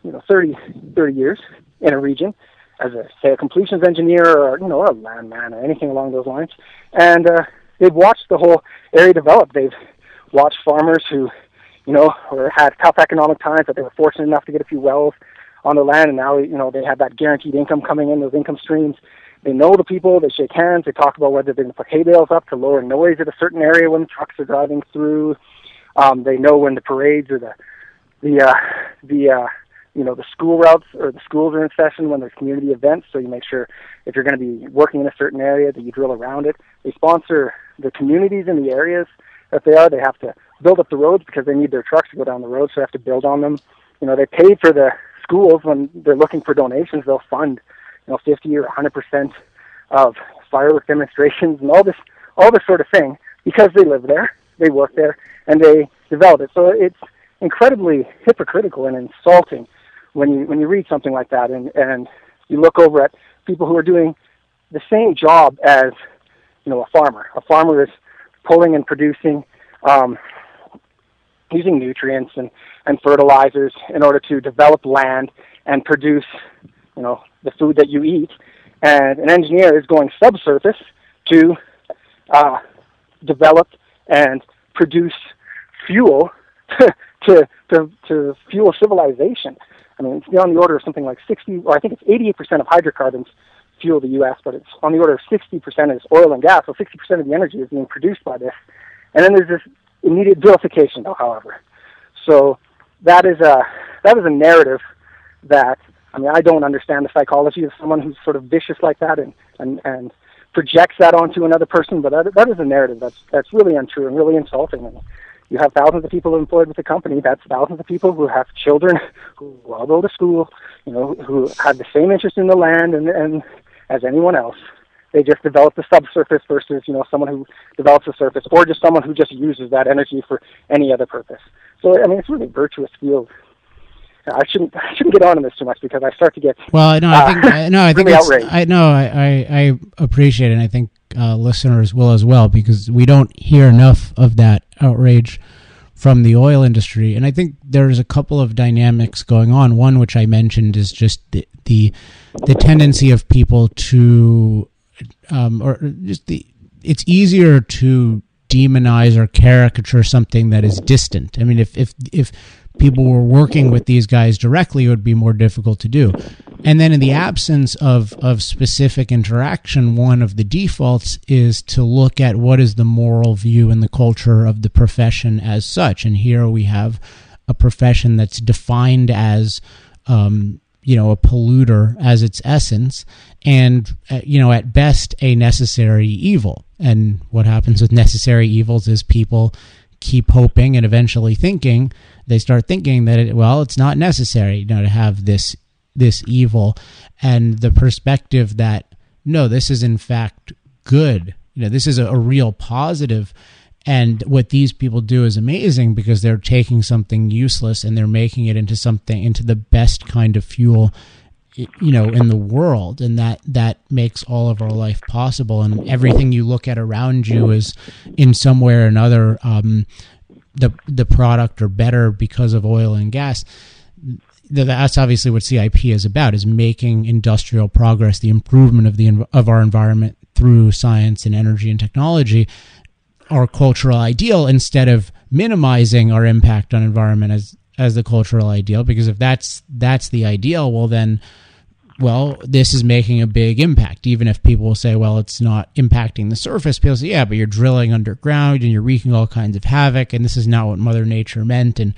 you know, 30, 30 years in a region as a say a completions engineer or you know a landman or anything along those lines, and uh, they've watched the whole area develop. They've watched farmers who, you know, or had tough economic times that they were fortunate enough to get a few wells on the land, and now you know they have that guaranteed income coming in, those income streams. They know the people. They shake hands. They talk about whether they're going to put hay bales up to lower noise at a certain area when trucks are driving through. Um, they know when the parades or the the uh, the uh, you know the school routes or the schools are in session when there's community events. So you make sure if you're going to be working in a certain area that you drill around it. They sponsor the communities in the areas that they are. They have to build up the roads because they need their trucks to go down the road, so they have to build on them. You know, they pay for the schools when they're looking for donations. They'll fund you know 50 or 100 percent of firework demonstrations and all this all this sort of thing because they live there, they work there, and they develop it. So it's incredibly hypocritical and insulting when you when you read something like that and and you look over at people who are doing the same job as you know a farmer. A farmer is pulling and producing um, using nutrients and and fertilizers in order to develop land and produce you know the food that you eat. And an engineer is going subsurface to uh, develop and produce fuel to, to, to fuel civilization. I mean, it's on the order of something like 60, or I think it's 88% of hydrocarbons fuel the U.S., but it's on the order of 60% is oil and gas. So 60% of the energy is being produced by this. And then there's this immediate vilification, though, however. So that is a that is a narrative that I mean I don't understand the psychology of someone who's sort of vicious like that and and and projects that onto another person. But that that is a narrative that's that's really untrue and really insulting. And you have thousands of people employed with the company. That's thousands of people who have children who all go to school, you know, who have the same interest in the land and, and as anyone else. They just develop the subsurface versus, you know, someone who develops the surface or just someone who just uses that energy for any other purpose. So, I mean, it's really a virtuous field. I shouldn't I shouldn't get on in this too much because I start to get well. No, I think uh, no, I think really. I know I, I I appreciate it. and I think uh, listeners will as well because we don't hear enough of that outrage from the oil industry. And I think there's a couple of dynamics going on. One, which I mentioned, is just the the, the tendency of people to, um, or just the, it's easier to demonize or caricature something that is distant. I mean, if if if people were working with these guys directly, it would be more difficult to do. And then, in the absence of, of specific interaction, one of the defaults is to look at what is the moral view and the culture of the profession as such. And here we have a profession that's defined as, um, you know, a polluter as its essence, and, uh, you know, at best, a necessary evil. And what happens with necessary evils is people keep hoping and eventually thinking they start thinking that it, well it's not necessary you know to have this this evil and the perspective that no this is in fact good. You know this is a, a real positive. And what these people do is amazing because they're taking something useless and they're making it into something into the best kind of fuel you know in the world. And that that makes all of our life possible. And everything you look at around you is in some way or another um, the the product or better because of oil and gas that's obviously what CIP is about is making industrial progress the improvement of the of our environment through science and energy and technology our cultural ideal instead of minimizing our impact on environment as as the cultural ideal because if that's that's the ideal well then well this is making a big impact. Even if people will say well it's not impacting the surface people say yeah but you're drilling underground and you're wreaking all kinds of havoc and this is not what mother nature meant and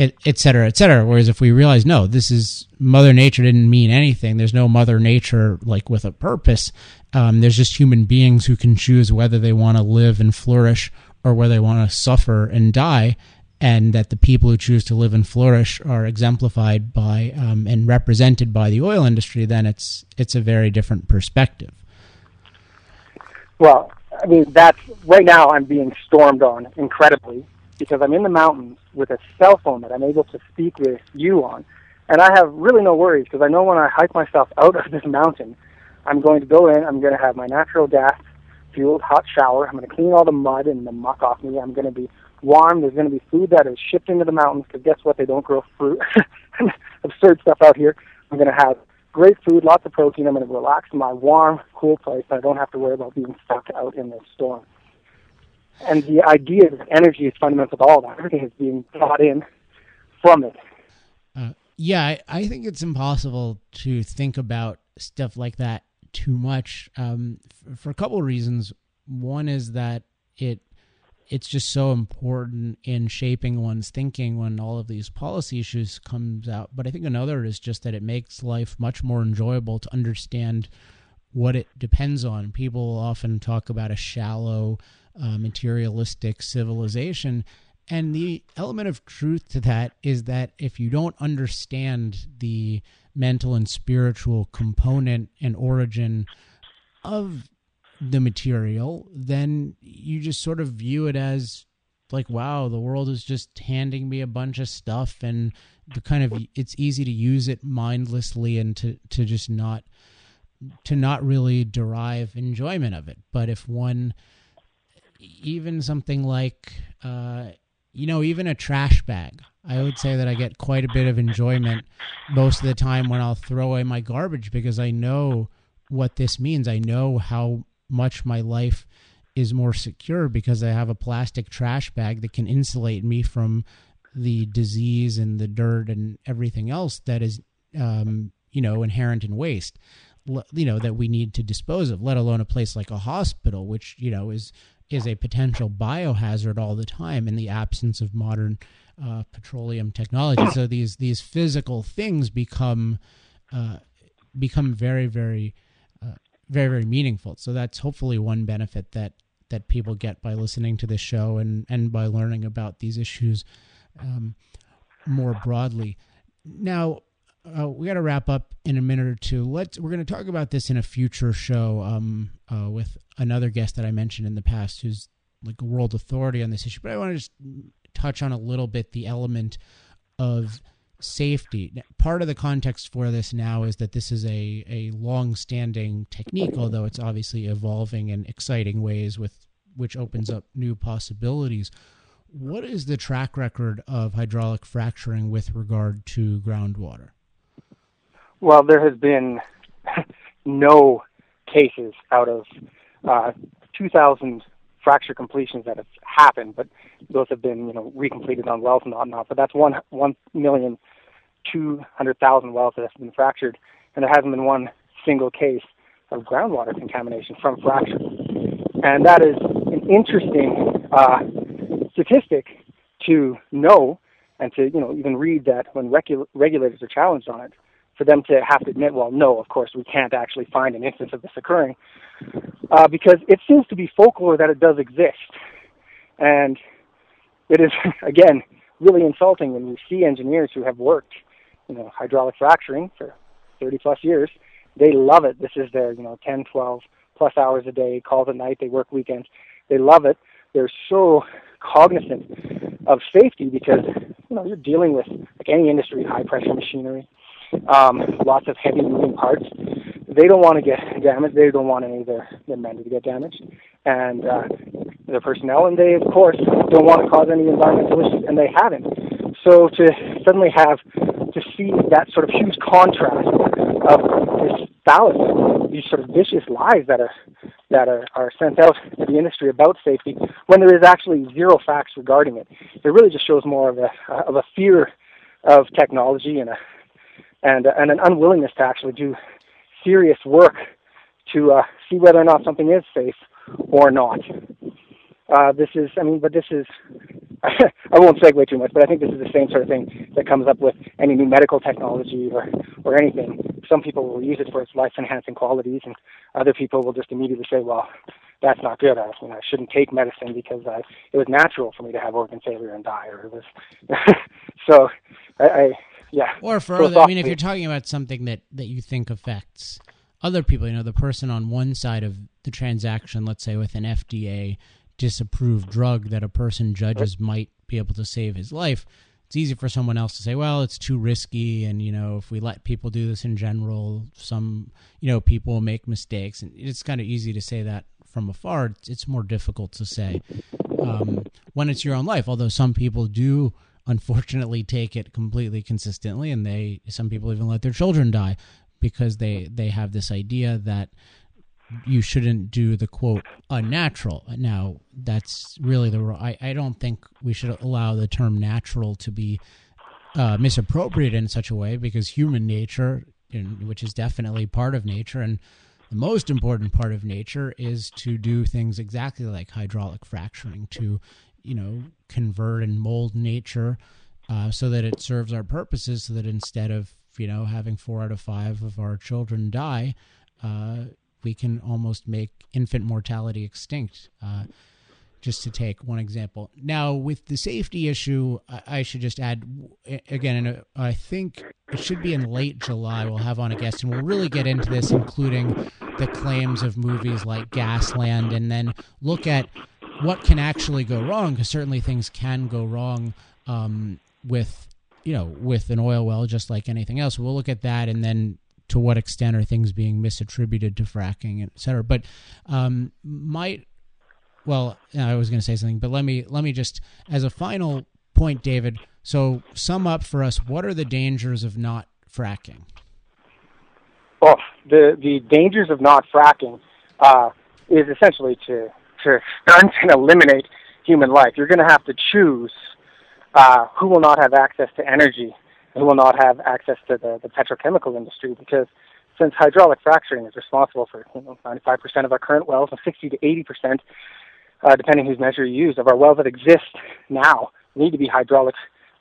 et, et cetera et cetera whereas if we realize no this is mother nature didn't mean anything there's no mother nature like with a purpose um, there's just human beings who can choose whether they want to live and flourish or whether they want to suffer and die and that the people who choose to live and flourish are exemplified by um, and represented by the oil industry, then it's it's a very different perspective. Well, I mean, that's right now I'm being stormed on incredibly because I'm in the mountains with a cell phone that I'm able to speak with you on. And I have really no worries because I know when I hike myself out of this mountain, I'm going to go in, I'm going to have my natural gas fueled hot shower. I'm going to clean all the mud and the muck off me. I'm going to be warm. There's going to be food that is shipped into the mountains because guess what? They don't grow fruit. Absurd stuff out here. I'm going to have great food, lots of protein. I'm going to relax in my warm, cool place. I don't have to worry about being stuck out in this storm. And the idea that energy is fundamental to all that. Everything is being brought in from it. Uh, yeah, I, I, think it's impossible to think about stuff like that too much um, f- for a couple of reasons. One is that it it's just so important in shaping one's thinking when all of these policy issues comes out but i think another is just that it makes life much more enjoyable to understand what it depends on people often talk about a shallow uh, materialistic civilization and the element of truth to that is that if you don't understand the mental and spiritual component and origin of the material, then you just sort of view it as like, wow, the world is just handing me a bunch of stuff, and the kind of it's easy to use it mindlessly and to to just not to not really derive enjoyment of it. But if one even something like uh, you know even a trash bag. I would say that i get quite a bit of enjoyment most of the time when i'll throw away my garbage because i know what this means. I know how much my life is more secure because I have a plastic trash bag that can insulate me from the disease and the dirt and everything else that is, um, you know, inherent in waste, you know, that we need to dispose of, let alone a place like a hospital, which, you know, is, is a potential biohazard all the time in the absence of modern uh, petroleum technology. So these, these physical things become, uh, become very, very, very very meaningful. So that's hopefully one benefit that that people get by listening to this show and and by learning about these issues um, more broadly. Now. Uh, we got to wrap up in a minute or two. Let's. We're going to talk about this in a future show um, uh, with another guest that I mentioned in the past, who's like a world authority on this issue. But I want to just touch on a little bit the element of safety. Part of the context for this now is that this is a, a long standing technique, although it's obviously evolving in exciting ways with which opens up new possibilities. What is the track record of hydraulic fracturing with regard to groundwater? Well, there has been no cases out of uh, 2,000 fracture completions that have happened, but those have been, you know, recompleted on wells and whatnot. But that's one one million two hundred thousand wells that have been fractured, and there hasn't been one single case of groundwater contamination from fracture. And that is an interesting uh, statistic to know and to you know even read that when regu- regulators are challenged on it, for them to have to admit, well, no, of course we can't actually find an instance of this occurring, uh, because it seems to be folklore that it does exist, and it is again really insulting when you see engineers who have worked, you know, hydraulic fracturing for 30 plus years. They love it. This is their, you know, 10, 12 plus hours a day, calls at night. They work weekends. They love it. They're so cognizant of safety because you know you're dealing with like any industry, high pressure machinery, um, lots of heavy moving parts. They don't want to get damaged. They don't want any of their, their men to get damaged, and uh, their personnel, and they of course don't want to cause any environmental issues, and they haven't. So to suddenly have to see that sort of huge contrast of this fallacy, these sort of vicious lies that are that are, are sent out to the industry about safety, when there is actually zero facts regarding it, it really just shows more of a of a fear of technology and a and and an unwillingness to actually do serious work to uh, see whether or not something is safe or not. Uh, this is, I mean, but this is, I won't segue too much, but I think this is the same sort of thing that comes up with any new medical technology or, or anything. Some people will use it for its life enhancing qualities, and other people will just immediately say, well, that's not good. I, you know, I shouldn't take medicine because I, it was natural for me to have organ failure and die, or it was. so, I, I, yeah. Or for other, I mean, if you're talking about something that that you think affects other people, you know, the person on one side of the transaction, let's say with an FDA disapproved drug that a person judges might be able to save his life, it's easy for someone else to say, well, it's too risky. And, you know, if we let people do this in general, some, you know, people make mistakes. And it's kind of easy to say that from afar. It's more difficult to say um, when it's your own life, although some people do unfortunately take it completely consistently and they some people even let their children die because they they have this idea that you shouldn't do the quote unnatural. Now that's really the I, I don't think we should allow the term natural to be uh, misappropriated in such a way because human nature, which is definitely part of nature, and the most important part of nature is to do things exactly like hydraulic fracturing to you know convert and mold nature uh, so that it serves our purposes so that instead of you know, having four out of five of our children die, uh, we can almost make infant mortality extinct. Uh, just to take one example. Now, with the safety issue, I, I should just add again, and I think it should be in late July. We'll have on a guest, and we'll really get into this, including the claims of movies like Gasland, and then look at what can actually go wrong, because certainly things can go wrong um, with you know, with an oil well, just like anything else. We'll look at that and then to what extent are things being misattributed to fracking, et cetera. But um, might, well, I was going to say something, but let me let me just as a final point, David. So sum up for us: what are the dangers of not fracking? Well, the the dangers of not fracking uh, is essentially to to stunt and eliminate human life. You're going to have to choose uh, who will not have access to energy, who will not have access to the, the petrochemical industry, because since hydraulic fracturing is responsible for you know, 95% of our current wells and 60 to 80%, uh, depending whose measure you use, of our wells that exist now need to be hydraulic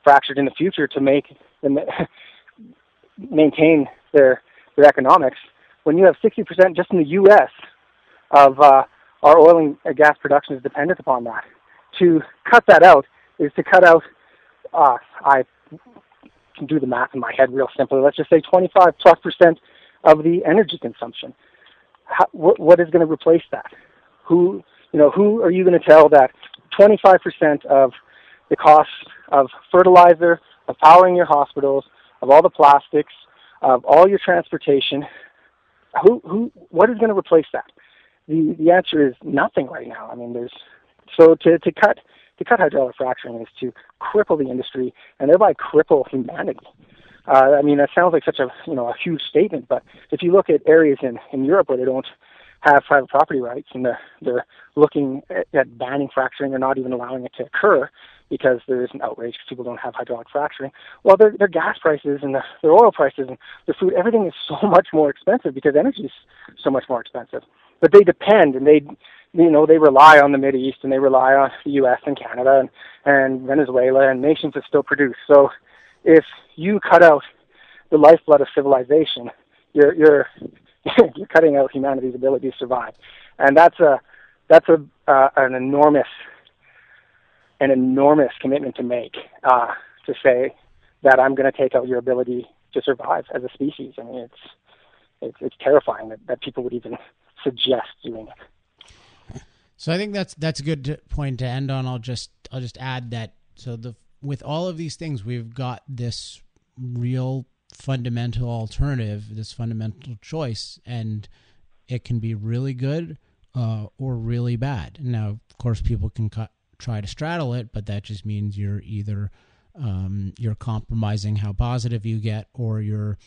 fractured in the future to make them maintain their their economics. When you have 60% just in the U.S. of uh, our oil and gas production is dependent upon that. To cut that out is to cut out uh, I can do the math in my head real simply. Let's just say 25 plus percent of the energy consumption. How, what, what is going to replace that? Who, you know, who are you going to tell that 25 percent of the cost of fertilizer, of powering your hospitals, of all the plastics, of all your transportation, who, who, what is going to replace that? The, the answer is nothing right now. I mean, there's, so to, to cut to cut hydraulic fracturing is to cripple the industry and thereby cripple humanity. Uh, I mean, that sounds like such a you know a huge statement, but if you look at areas in in Europe where they don't have private property rights and they're they're looking at, at banning fracturing or not even allowing it to occur because there is an outrage because people don't have hydraulic fracturing. Well, their their gas prices and the, their oil prices and their food, everything is so much more expensive because energy is so much more expensive. But they depend and they you know, they rely on the Middle East and they rely on the U.S. and Canada and, and Venezuela and nations that still produce. So if you cut out the lifeblood of civilization, you're you're you're cutting out humanity's ability to survive, and that's a that's a uh, an enormous an enormous commitment to make uh, to say that I'm going to take out your ability to survive as a species. I mean, it's it's, it's terrifying that, that people would even suggest doing it. So I think that's that's a good point to end on. I'll just I'll just add that so the with all of these things we've got this real fundamental alternative, this fundamental choice, and it can be really good uh, or really bad. Now, of course, people can cut, try to straddle it, but that just means you're either um, you're compromising how positive you get, or you're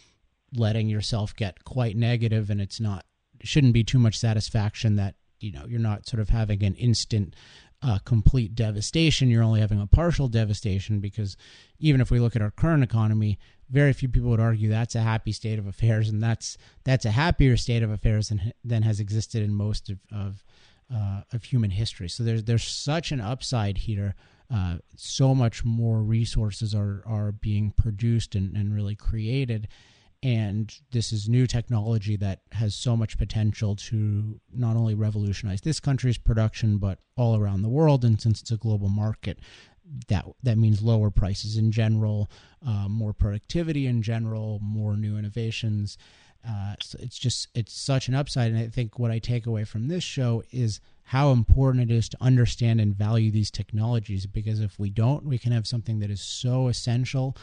letting yourself get quite negative, and it's not shouldn't be too much satisfaction that you know you're not sort of having an instant uh, complete devastation. You're only having a partial devastation because even if we look at our current economy very few people would argue that's a happy state of affairs and that's that's a happier state of affairs than than has existed in most of of, uh, of human history. So there's there's such an upside here. Uh, so much more resources are are being produced and, and really created and this is new technology that has so much potential to not only revolutionize this country's production but all around the world and since it's a global market that that means lower prices in general uh, more productivity in general more new innovations Uh, so it's just it's such an upside, and I think what I take away from this show is how important it is to understand and value these technologies. Because if we don't, we can have something that is so essential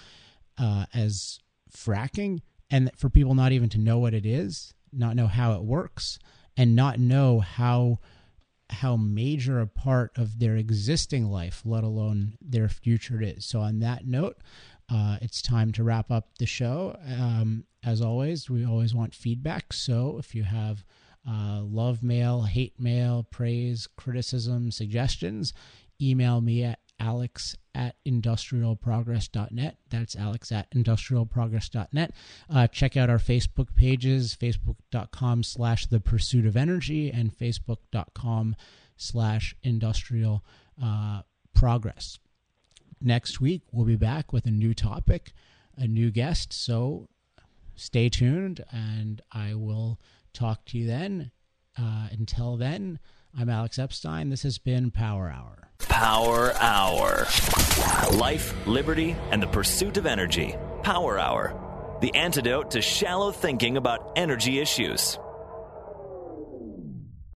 uh, as fracking, and for people not even to know what it is, not know how it works, and not know how how major a part of their existing life, let alone their future it is. So, on that note, uh, it's time to wrap up the show. Um, as always, we always want feedback. So, if you have uh, love mail, hate mail, praise, criticism, suggestions, email me at alex at industrialprogress.net. That's alex at industrialprogress.net. Uh, check out our Facebook pages, facebook.com slash the pursuit of energy and facebook.com slash industrial uh, progress. Next week, we'll be back with a new topic, a new guest. So stay tuned and I will talk to you then. Uh, until then, I'm Alex Epstein. This has been Power Hour. Power Hour. Life, liberty, and the pursuit of energy. Power Hour. The antidote to shallow thinking about energy issues.